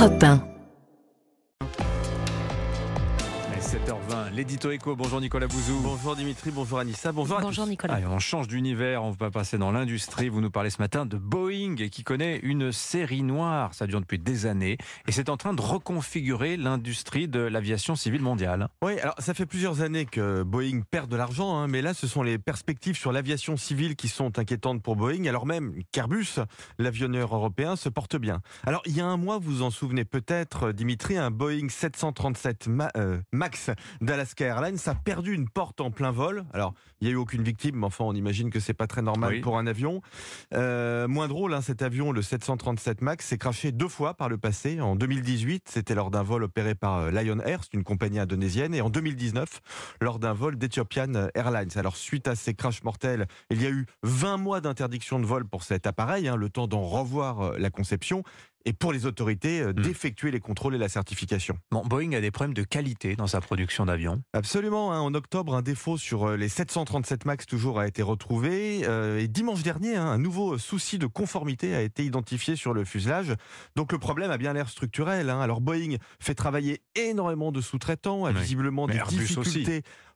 Europe 1. L'édito éco. Bonjour Nicolas Bouzou. Bonjour Dimitri, bonjour Anissa, bonjour à Bonjour tous. Nicolas. Allez, on change d'univers, on va passer dans l'industrie. Vous nous parlez ce matin de Boeing qui connaît une série noire. Ça dure depuis des années et c'est en train de reconfigurer l'industrie de l'aviation civile mondiale. Oui, alors ça fait plusieurs années que Boeing perd de l'argent, hein, mais là ce sont les perspectives sur l'aviation civile qui sont inquiétantes pour Boeing, alors même qu'Airbus, l'avionneur européen, se porte bien. Alors il y a un mois, vous en souvenez peut-être, Dimitri, un Boeing 737 Ma- euh, Max d'Alaska Airlines a perdu une porte en plein vol. Alors il n'y a eu aucune victime, mais enfin on imagine que c'est pas très normal Oui. pour un avion. Euh, moins drôle, hein, cet avion, le 737 Max, s'est craché deux fois par le passé. En 2018, c'était lors d'un vol opéré par euh, Lion Air, c'est une compagnie indonésienne, et en 2019, lors d'un vol d'Ethiopian Airlines. Alors, suite à ces crashs mortels, il y a eu 20 mois d'interdiction de vol pour cet appareil, hein, le temps d'en revoir euh, la conception, et pour les autorités, euh, d'effectuer les contrôles et la certification. Bon, Boeing a des problèmes de qualité dans sa production d'avions. Absolument. hein. En octobre, un défaut sur euh, les 737 MAX toujours a été retrouvé. euh, et dimanche dernier, hein, un nouveau souci de conformité a été identifié sur le fuselage. Donc le problème a bien l'air structurel. hein. Alors Boeing fait travailler énormément de sous-traitants, a Oui. visiblement Mais des Airbus aussi.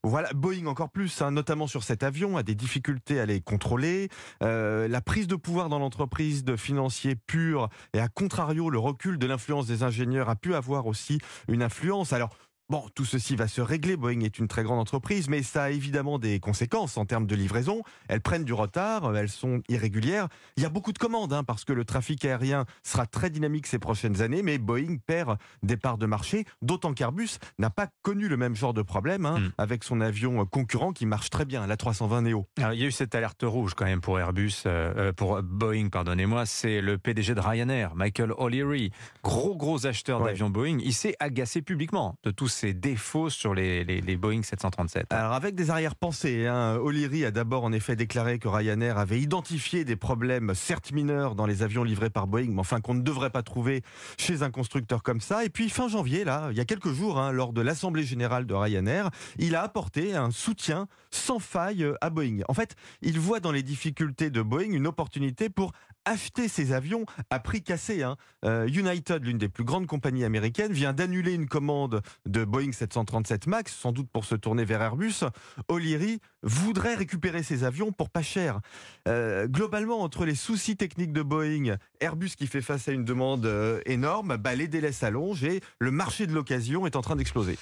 Voilà, Boeing encore plus, hein, notamment sur cet avion, a des difficultés à les contrôler. Euh, la prise de pouvoir dans l'entreprise de financiers purs et à contrario, le recul de l'influence des ingénieurs a pu avoir aussi une influence. Alors, Bon, tout ceci va se régler. Boeing est une très grande entreprise, mais ça a évidemment des conséquences en termes de livraison. Elles prennent du retard, elles sont irrégulières. Il y a beaucoup de commandes, hein, parce que le trafic aérien sera très dynamique ces prochaines années, mais Boeing perd des parts de marché, d'autant qu'Airbus n'a pas connu le même genre de problème hein, Mm. avec son avion concurrent qui marche très bien, la 320 Neo. Alors, il y a eu cette alerte rouge quand même pour Airbus, euh, euh, pour Boeing, pardonnez-moi. C'est le PDG de Ryanair, Michael O'Leary, gros gros acheteur Ouais. d'avions Boeing. Il s'est agacé publiquement de tous ces défauts sur les, les- Boeing 737. Alors avec des arrière-pensées, hein, O'Leary a d'abord en effet déclaré que Ryanair avait identifié des problèmes certes mineurs dans les avions livrés par Boeing, mais enfin qu'on ne devrait pas trouver chez un constructeur comme ça. Et puis fin janvier, là, il y a quelques jours, hein, lors de l'Assemblée générale de Ryanair, il a apporté un soutien sans faille à Boeing. En fait, il voit dans les difficultés de Boeing une opportunité pour acheter ces avions à prix cassé. hein. Euh, United, l'une des plus grandes compagnies américaines, vient d'annuler une commande de Boeing 737 MAX, sans doute pour se tourner vers Airbus. O'Leary voudrait récupérer ces avions pour pas cher. Euh, globalement, entre les soucis techniques de Boeing, Airbus qui fait face à une demande euh, énorme, bah, les délais s'allongent et le marché de l'occasion est en train d'exploser.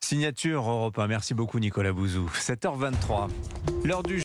Signature Europe 1. Merci beaucoup Nicolas Bouzou. 7h23. L'heure du